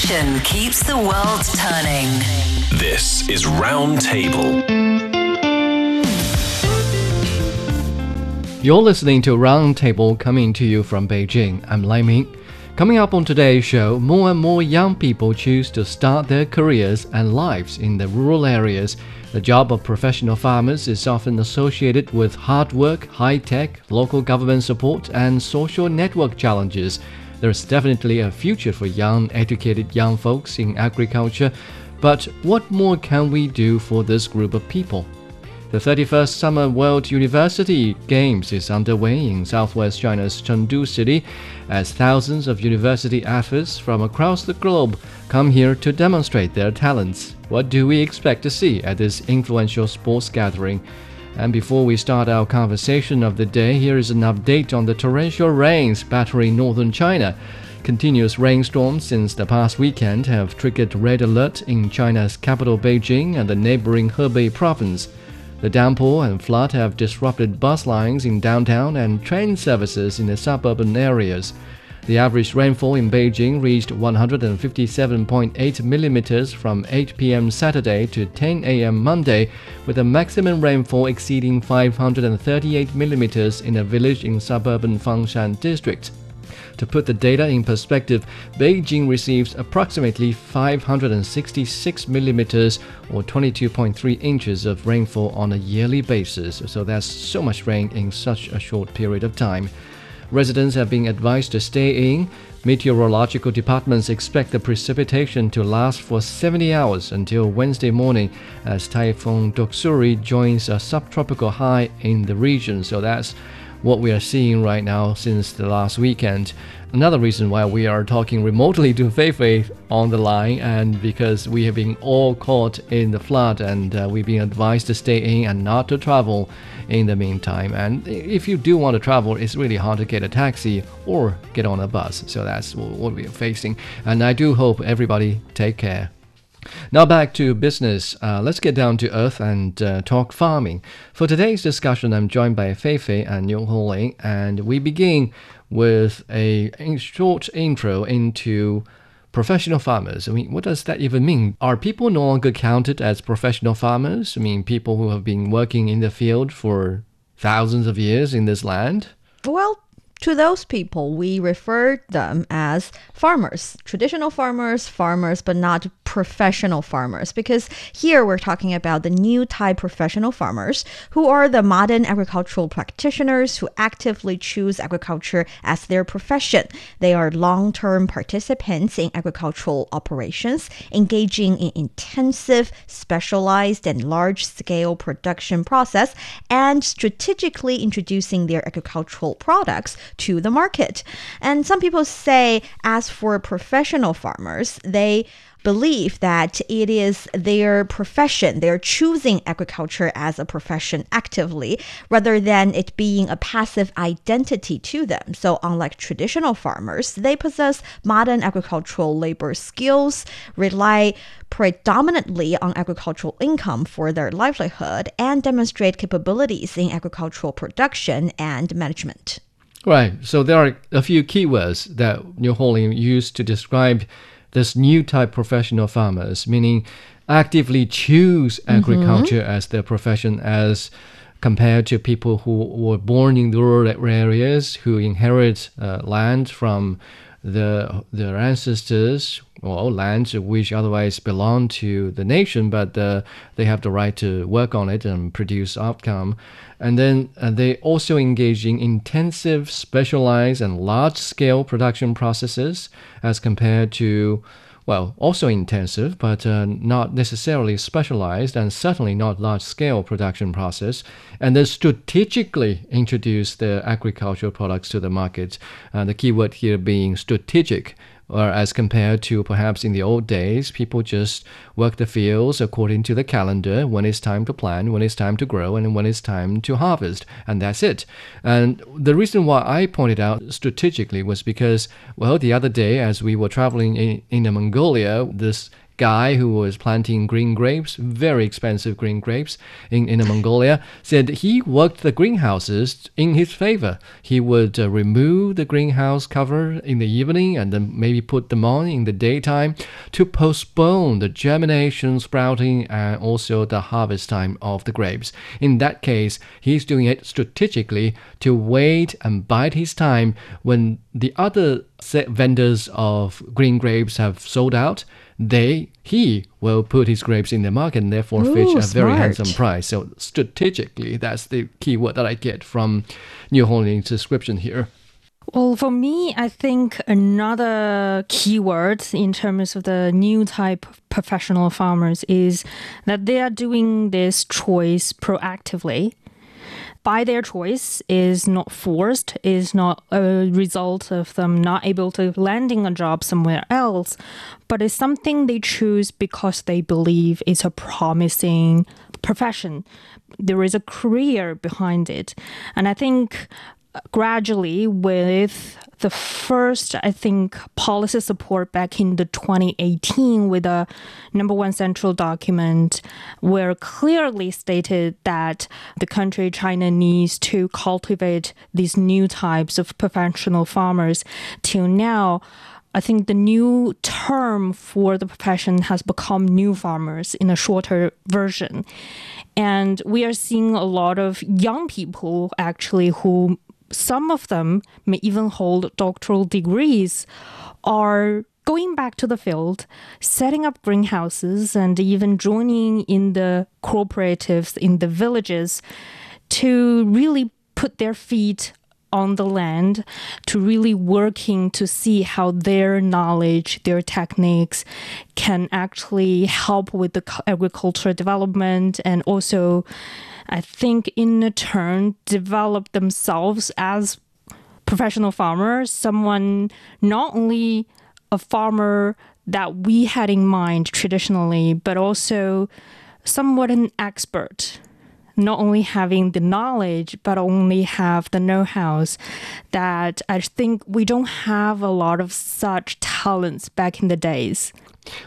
Discussion keeps the world turning. This is Roundtable. You're listening to Roundtable coming to you from Beijing. I'm Lai Ming. Coming up on today's show, more and more young people choose to start their careers and lives in the rural areas. The job of professional farmers is often associated with hard work, high tech, local government support, and social network challenges. There's definitely a future for young, educated young folks in agriculture, but what more can we do for this group of people? The 31st Summer World University Games is underway in southwest China's Chengdu city as thousands of university athletes from across the globe come here to demonstrate their talents. What do we expect to see at this influential sports gathering? And before we start our conversation of the day, here is an update on the torrential rains battering northern China. Continuous rainstorms since the past weekend have triggered red alert in China's capital Beijing and the neighboring Hebei province. The downpour and flood have disrupted bus lines in downtown and train services in the suburban areas. The average rainfall in Beijing reached 157.8 millimeters from 8 p.m. Saturday to 10 a.m. Monday, with a maximum rainfall exceeding 538 millimeters in a village in suburban Fangshan district. To put the data in perspective, Beijing receives approximately 566 millimeters or 22.3 inches of rainfall on a yearly basis. So that's so much rain in such a short period of time. Residents have been advised to stay in. Meteorological departments expect the precipitation to last for 70 hours until Wednesday morning as Typhoon Doksuri joins a subtropical high in the region. So that's what we are seeing right now since the last weekend. Another reason why we are talking remotely to Feifei on the line, and because we have been all caught in the flood, and uh, we've been advised to stay in and not to travel in the meantime. And if you do want to travel, it's really hard to get a taxi or get on a bus. So that's what we're facing. And I do hope everybody take care. Now back to business. Uh, let's get down to earth and uh, talk farming. For today's discussion, I'm joined by Feifei and Niu Honglin, and we begin with a short intro into professional farmers. I mean, what does that even mean? Are people no longer counted as professional farmers? I mean, people who have been working in the field for thousands of years in this land? Well, to those people, we refer them as farmers, traditional farmers, farmers, but not professional farmers. Because here we're talking about the new type professional farmers who are the modern agricultural practitioners who actively choose agriculture as their profession. They are long term participants in agricultural operations, engaging in intensive, specialized, and large scale production process, and strategically introducing their agricultural products to the market. And some people say, as for professional farmers, they believe that it is their profession. They're choosing agriculture as a profession actively rather than it being a passive identity to them. So, unlike traditional farmers, they possess modern agricultural labor skills, rely predominantly on agricultural income for their livelihood, and demonstrate capabilities in agricultural production and management. Right. So there are a few keywords that Niu Honglin used to describe this new type professional farmers, meaning actively choose agriculture as their profession as compared to people who were born in rural areas who inherit uh, land from the, their ancestors well, lands which otherwise belong to the nation, but uh, they have the right to work on it and produce outcome. And then uh, they also engage in intensive, specialized, and large-scale production processes as compared to well, also intensive, but uh, not necessarily specialized and certainly not large scale production process. And they strategically introduce the agricultural products to the market. Uh, the keyword here being strategic or as compared to perhaps in the old days, people just work the fields according to the calendar when it's time to plant, when it's time to grow, and when it's time to harvest, and that's it. And the reason why I pointed out strategically was because, well, the other day as we were traveling in, in Mongolia, this guy who was planting green grapes, very expensive green grapes in, in Mongolia, said he worked the greenhouses in his favor. He would uh, remove the greenhouse cover in the evening and then maybe put them on in the daytime to postpone the germination, sprouting, and also the harvest time of the grapes. In that case, he's doing it strategically to wait and bide his time when the other vendors of green grapes have sold out they he will put his grapes in the market and therefore Ooh, fetch a very handsome price. So strategically, that's the key word that I get from Niu Honglin's description here. Well, for me, I think another keyword in terms of the new type of professional farmers is that they are doing this choice proactively by their choice is not forced, is not a result of them not able to landing a job somewhere else, but it's something they choose because they believe it's a promising profession. There is a career behind it. And I think gradually with the first, I think, policy support back in the 2018 with a number one central document where clearly stated that the country China needs to cultivate these new types of professional farmers. Till now, I think the new term for the profession has become new farmers in a shorter version. And we are seeing a lot of young people actually who some of them may even hold doctoral degrees, are going back to the field, setting up greenhouses, and even joining in the cooperatives in the villages to really put their feet on the land to really working to see how their knowledge, their techniques can actually help with the agricultural development and also I think in turn develop themselves as professional farmers, someone not only a farmer that we had in mind traditionally, but also somewhat an expert. Not only having the knowledge, but only have the know hows that I think we don't have a lot of such talents back in the days.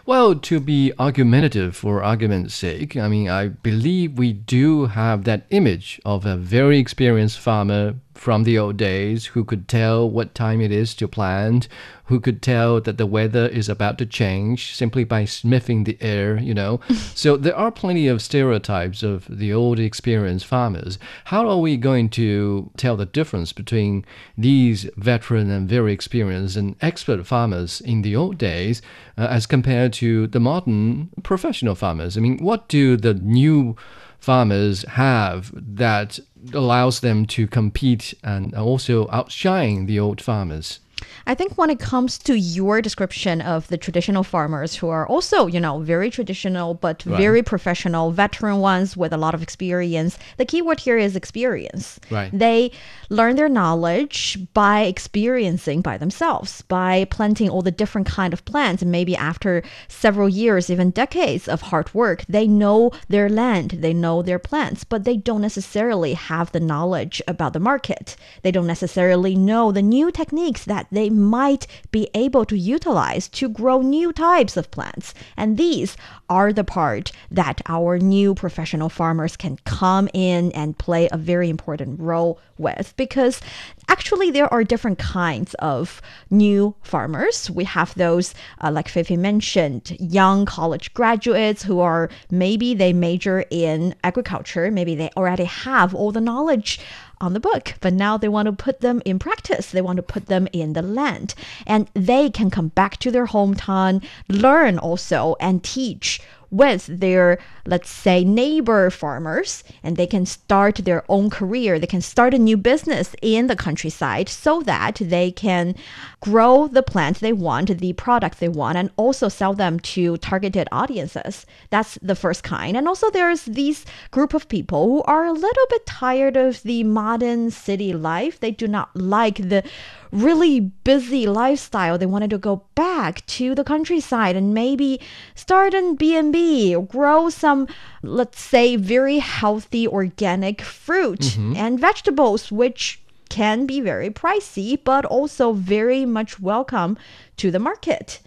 Well, to be argumentative for argument's sake, I mean, I believe we do have that image of a very experienced farmer from the old days who could tell what time it is to plant, who could tell that the weather is about to change simply by sniffing the air, you know. so there are plenty of stereotypes of the old experienced farmers. How are we going to tell the difference between these veteran and very experienced and expert farmers in the old days uh, as compared to the modern professional farmers? I mean, what do the new farmers have that allows them to compete and also outshine the old farmers? I think when it comes to your description of the traditional farmers who are also, you know, very traditional but Right. very professional, veteran ones with a lot of experience, the key word here is experience. Right. They learn their knowledge by experiencing by themselves, by planting all the different kind of plants. And maybe after several years, even decades of hard work, they know their land, they know their plants, but they don't necessarily have the knowledge about the market. They don't necessarily know the new techniques that they might be able to utilize to grow new types of plants. And these are the part that our new professional farmers can come in and play a very important role with because actually there are different kinds of new farmers. We have those, uh, like Fei Fei mentioned, young college graduates who are maybe they major in agriculture, maybe they already have all the knowledge on the book, but now they want to put them in practice. They want to put them in the land. And they can come back to their hometown, learn also, and teach with their, let's say, neighbor farmers, and they can start their own career. They can start a new business in the countryside so that they can grow the plant they want, the product they want, and also sell them to targeted audiences. That's the first kind. And also, there's these group of people who are a little bit tired of the modern city life. They do not like the really busy lifestyle. They wanted to go back to the countryside and maybe start an B&B or grow some, let's say, very healthy organic fruit mm-hmm. and vegetables, which can be very pricey, but also very much welcome to the market.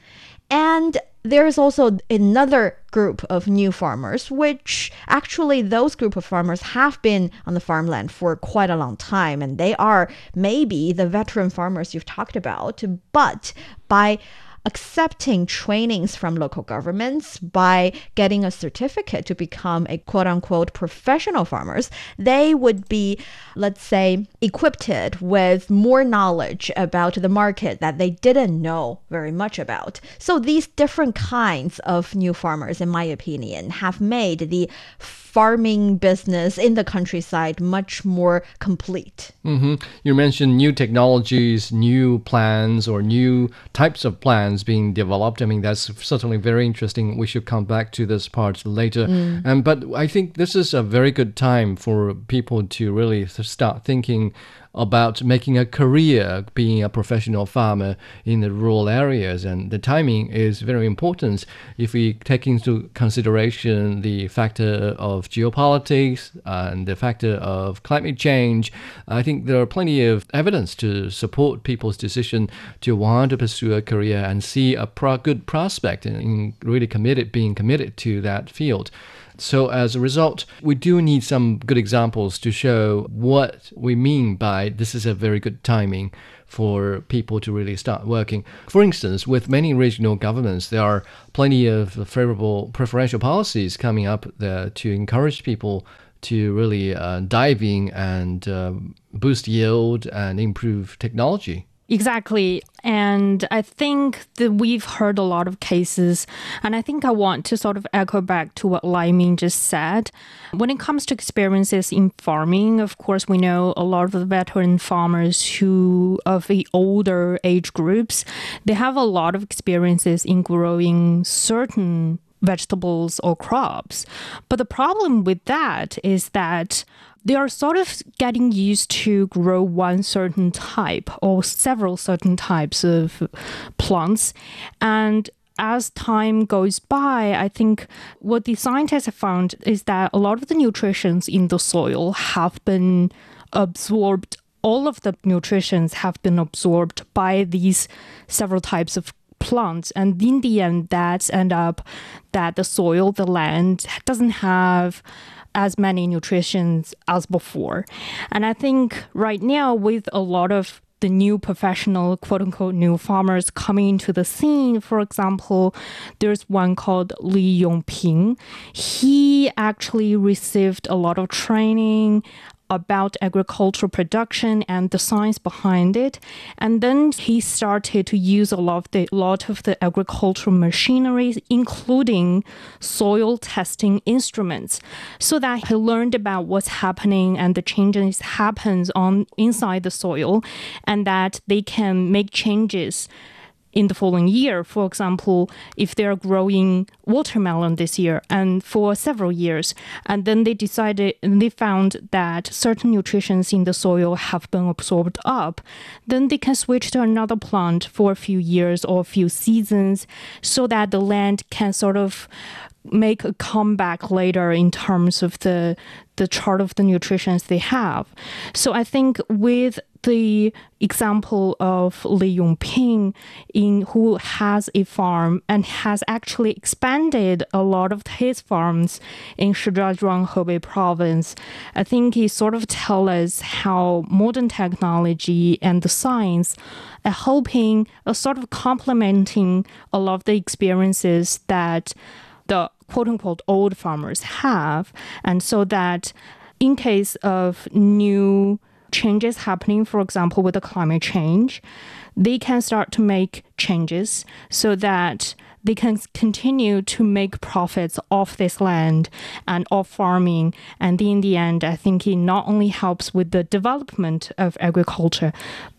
And there's also another group of new farmers, which actually those group of farmers have been on the farmland for quite a long time, and they are maybe the veteran farmers you've talked about, but by accepting trainings from local governments by getting a certificate to become a quote unquote professional farmers, they would be, let's say, equipped with more knowledge about the market that they didn't know very much about. So these different kinds of new farmers, in my opinion, have made the farming business in the countryside much more complete. hmm You mentioned new technologies, new plans, or new types of plans being developed. I mean, that's certainly very interesting. We should come back to this part later. Um, but I think this is a very good time for people to really start thinking about making a career being a professional farmer in the rural areas. And the timing is very important. If we take into consideration the factor of geopolitics and the factor of climate change i think there are plenty of evidence to support people's decision to want to pursue a career and see a pro- good prospect in, really committed being committed to that field so, as a result, we do need some good examples to show what we mean by this is a very good timing for people to really start working. For instance, with many regional governments, there are plenty of favorable preferential policies coming up there to encourage people to really uh, dive in and um, boost yield and improve technology. Exactly. And I think that we've heard a lot of cases, and I think I want to sort of echo back to what Lai Ming just said. When it comes to experiences in farming, of course, we know a lot of the veteran farmers who, of the older age groups, they have a lot of experiences in growing certain vegetables or crops. But the problem with that is that they are sort of getting used to grow one certain type or several certain types of plants and as time goes by, I think what the scientists have found is that a lot of the nutrients in the soil have been absorbed. All of the nutrients have been absorbed by these several types of plants, and in the end, that's end up that the soil, the land, doesn't have as many nutrients as before. And I think right now, with a lot of the new professional, quote unquote, new farmers coming into the scene. For example, there's one called Li Yongping. He actually received a lot of training about agricultural production and the science behind it. And then he started to use a lot of the lot of the agricultural machinery, including soil testing instruments, so that he learned about what's happening and the changes happens on inside the soil, and that they can make changes in the following year. For example, if they're growing watermelon this year and for several years, and then they decided and they found that certain nutrients in the soil have been absorbed up, then they can switch to another plant for a few years or a few seasons so that the land can sort of make a comeback later in terms of the the chart of the nutrients they have. So I think with the example of Li Yongping, in who has a farm and has actually expanded a lot of his farms in Shijiazhuang, Hebei province. I think he sort of tells us how modern technology and the science are helping, uh, sort of complementing a lot of the experiences that the quote unquote old farmers have. And so that in case of new changes happening, for example, with the climate change, they can start to make changes so that they can continue to make profits off this land and off farming. And in the end, I think it not only helps with the development of agriculture,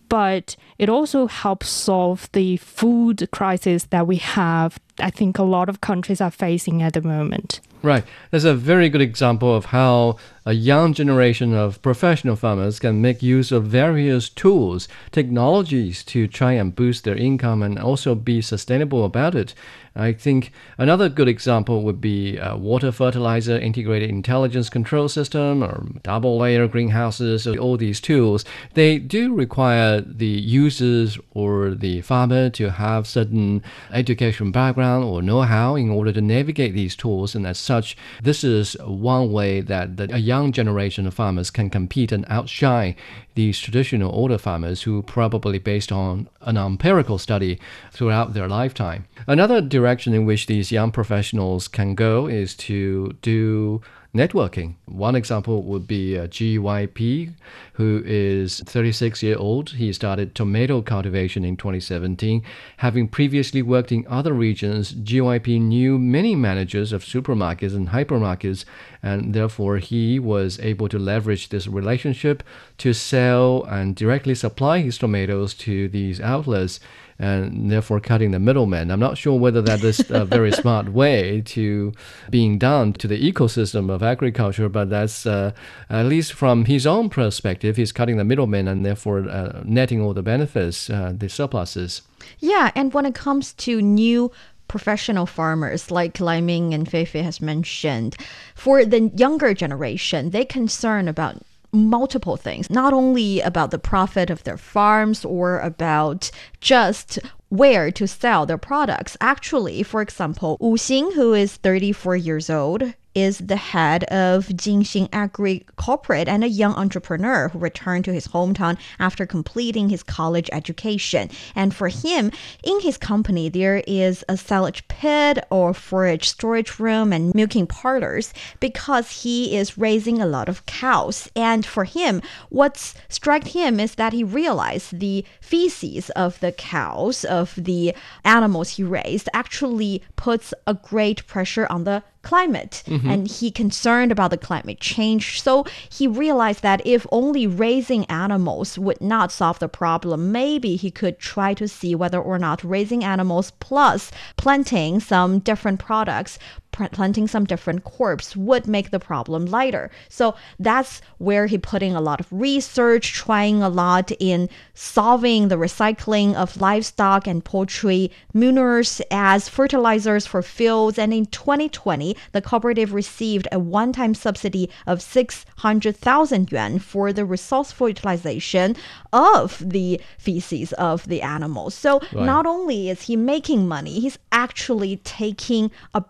but it also helps solve the food crisis that we have. I think a lot of countries are facing at the moment. Right. That's a very good example of how a young generation of professional farmers can make use of various tools, technologies to try and boost their income and also be sustainable about it. I think another good example would be water fertilizer integrated intelligence control system or double layer greenhouses. All these tools, they do require the users or the farmer to have certain education background or know-how in order to navigate these tools. And as such, this is one way that the, young generation of farmers can compete and outshine these traditional older farmers who probably based on an empirical study throughout their lifetime. Another direction in which these young professionals can go is to do networking. One example would be uh, GYP, who is 36 year old. He started tomato cultivation in 2017. Having previously worked in other regions, GYP knew many managers of supermarkets and hypermarkets, and therefore he was able to leverage this relationship to sell and directly supply his tomatoes to these outlets and therefore cutting the middleman. I'm not sure whether that is a very smart way to being done to the ecosystem of agriculture, but that's uh, at least from his own perspective, he's cutting the middleman and therefore uh, netting all the benefits, uh, the surpluses. Yeah, and when it comes to new professional farmers like Lai Ming and Fei Fei has mentioned, for the younger generation, they concern about multiple things, not only about the profit of their farms or about just where to sell their products. Actually, for example, Wu Xing, who is 34 years old, is the head of Jinxing Agri Corporate and a young entrepreneur who returned to his hometown after completing his college education. And for him, in his company, there is a silage pit or forage storage room and milking parlors because he is raising a lot of cows. And for him, what's struck him is that he realized the feces of the cows, of the animals he raised, actually puts a great pressure on the climate mm-hmm. and he concerned about the climate change so he realized that if only raising animals would not solve the problem maybe he could try to see whether or not raising animals plus planting some different products planting some different crops would make the problem lighter. So that's where he put in a lot of research, trying a lot in solving the recycling of livestock and poultry manures as fertilizers for fields. And in 2020, the cooperative received a one-time subsidy of 600,000 yuan for the resourceful utilization of the feces of the animals. So right. not only is he making money, he's actually taking a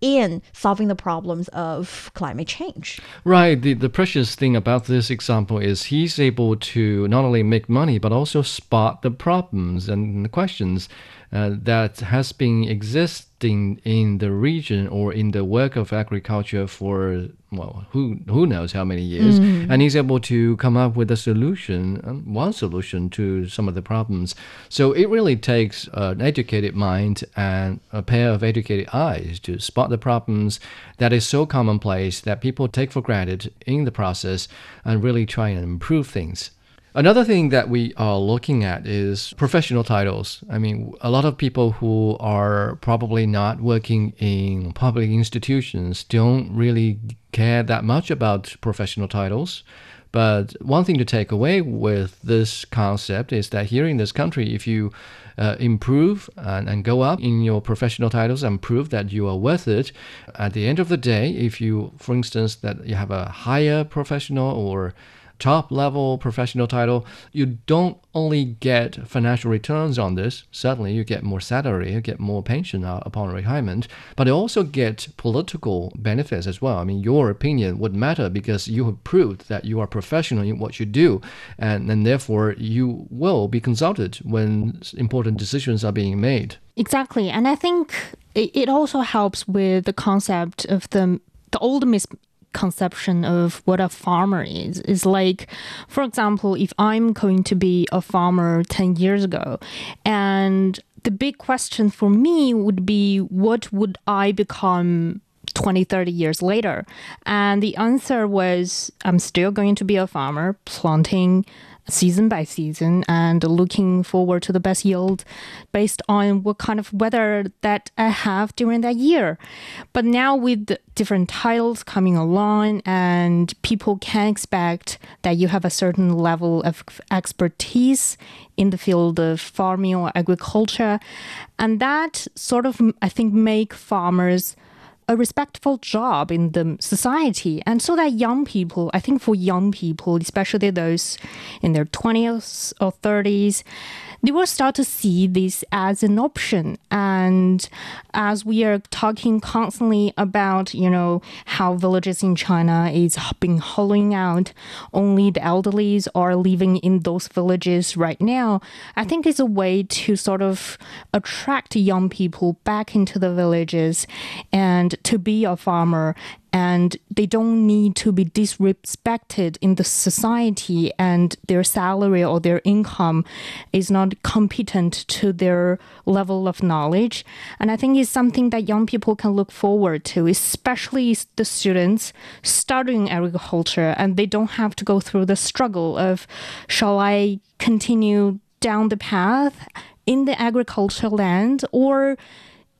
in solving the problems of climate change. Right. The, the precious thing about this example is he's able to not only make money, but also spot the problems and the questions uh, that has been existing in the region or in the work of agriculture for well who who knows how many years mm. and he's able to come up with a solution um, one solution to some of the problems so it really takes an educated mind and a pair of educated eyes to spot the problems that is so commonplace that people take for granted in the process and really try and improve things Another thing that we are looking at is professional titles. I mean, a lot of people who are probably not working in public institutions don't really care that much about professional titles. But one thing to take away with this concept is that here in this country, if you uh, improve and, and go up in your professional titles and prove that you are worth it, at the end of the day, if you, for instance, that you have a higher professional or top level professional title, you don't only get financial returns on this. Certainly, you get more salary, you get more pension uh, upon retirement, but you also get political benefits as well. I mean, your opinion would matter because you have proved that you are professional in what you do, and, and therefore you will be consulted when important decisions are being made. Exactly. And I think it also helps with the concept of the, the old mis- conception of what a farmer is. Is like, for example, if I'm going to be a farmer 10 years ago and the big question for me would be what would I become 20, 30 years later? And the answer was I'm still going to be a farmer, planting season by season and looking forward to the best yield based on what kind of weather that I have during that year. But now with different titles coming along and people can expect that you have a certain level of expertise in the field of farming or agriculture and that sort of I think make farmers a respectful job in the society. And so that young people, I think for young people, especially those in their 20s or 30s, they will start to see this as an option. And as we are talking constantly about, you know, how villages in China is being hollowing out, only the elderlies are living in those villages right now. I think it's a way to sort of attract young people back into the villages and to be a farmer and they don't need to be disrespected in the society and their salary or their income is not competent to their level of knowledge. And i think it's something that young people can look forward to especially the students studying agriculture and they don't have to go through the struggle of shall i continue down the path in the agricultural land or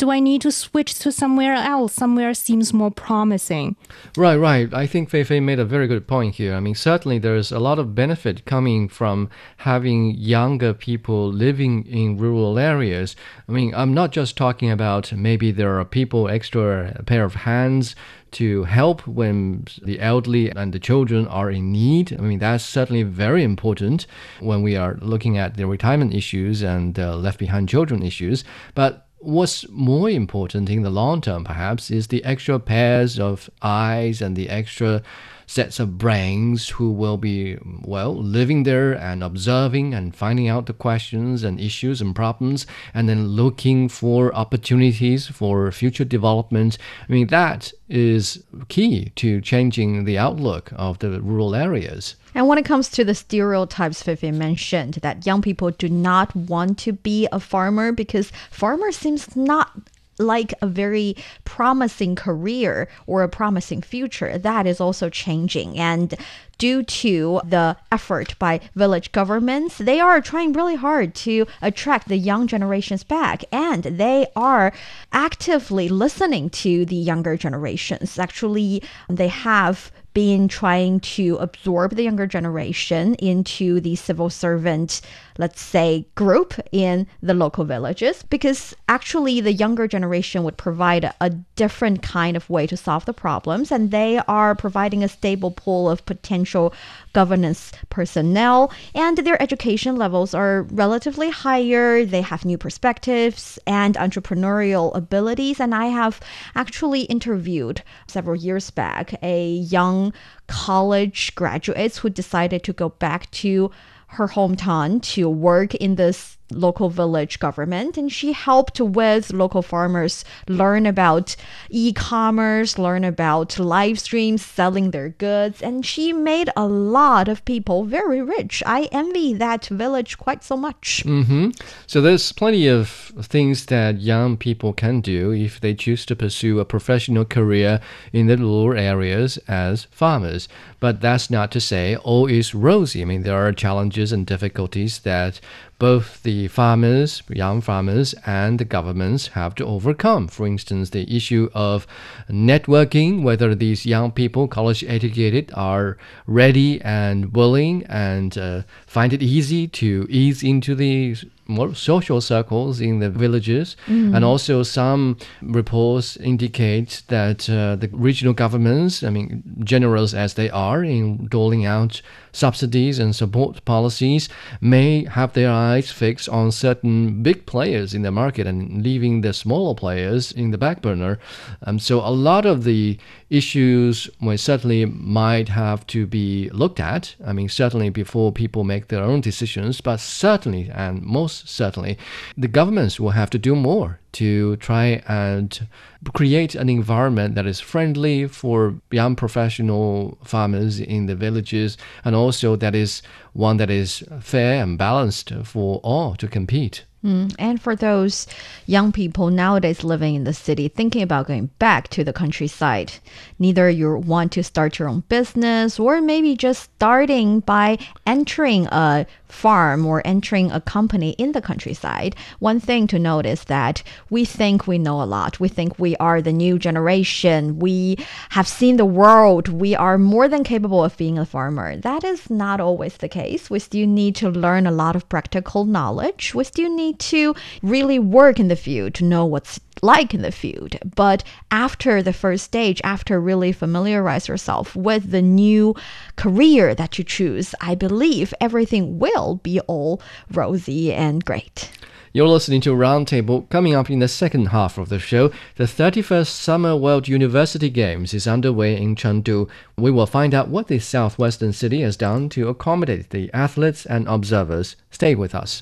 do I need to switch to somewhere else? Somewhere seems more promising. Right, right. I think Fei Fei made a very good point here. I mean, certainly there's a lot of benefit coming from having younger people living in rural areas. I mean, I'm not just talking about maybe there are people extra a pair of hands to help when the elderly and the children are in need. I mean, that's certainly very important when we are looking at the retirement issues and uh, left behind children issues. But What's more important in the long term, perhaps, is the extra pairs of eyes and the extra sets of brains who will be, well, living there and observing and finding out the questions and issues and problems and then looking for opportunities for future development. I mean, that is key to changing the outlook of the rural areas. And when it comes to the stereotypes Vivian mentioned, that young people do not want to be a farmer because farmer seems not like a very promising career or a promising future. That is also changing. And due to the effort by village governments, they are trying really hard to attract the young generations back. And they are actively listening to the younger generations. Actually, they have been trying to absorb the younger generation into the civil servant, let's say, group in the local villages because actually the younger generation would provide a, different kind of way to solve the problems and they are providing a stable pool of potential governance personnel, and their education levels are relatively higher. They have new perspectives and entrepreneurial abilities. And I have actually interviewed several years back a young college graduates who decided to go back to her hometown to work in this local village government and she helped with local farmers learn about e-commerce learn about live streams selling their goods and she made a lot of people very rich. I envy that village quite so much. Mm-hmm. so there's plenty of things that young people can do if they choose to pursue a professional career in the rural areas as farmers. But that's not to say all is rosy. I mean there are challenges and difficulties that both the farmers, young farmers, and the governments have to overcome. For instance, the issue of networking, whether these young people, college educated, are ready and willing and uh, find it easy to ease into the more social circles in the villages. Mm. And also, some reports indicate that uh, the regional governments, I mean, generous as they are in doling out subsidies and support policies, may have their eyes fixed on certain big players in the market and leaving the smaller players in the back burner. Um, so, a lot of the issues well, certainly might have to be looked at. I mean, certainly before people make their own decisions, but certainly and most certainly. The governments will have to do more to try and create an environment that is friendly for young professional farmers in the villages and also that is one that is fair and balanced for all to compete. Mm, and for those young people nowadays living in the city, thinking about going back to the countryside, neither you want to start your own business or maybe just starting by entering a farm or entering a company in the countryside, one thing to note is that we think we know a lot. We think we are the new generation. We have seen the world. We are more than capable of being a farmer. That is not always the case. We still need to learn a lot of practical knowledge. We still need to really work in the field to know what's like in the field. But after the first stage, after really familiarize yourself with the new career that you choose, I believe everything will be all rosy and great. You're listening to Roundtable. Coming up in the second half of the show, the 31st Summer World University Games is underway in Chengdu. We will find out what the southwestern city has done to accommodate the athletes and observers. Stay with us.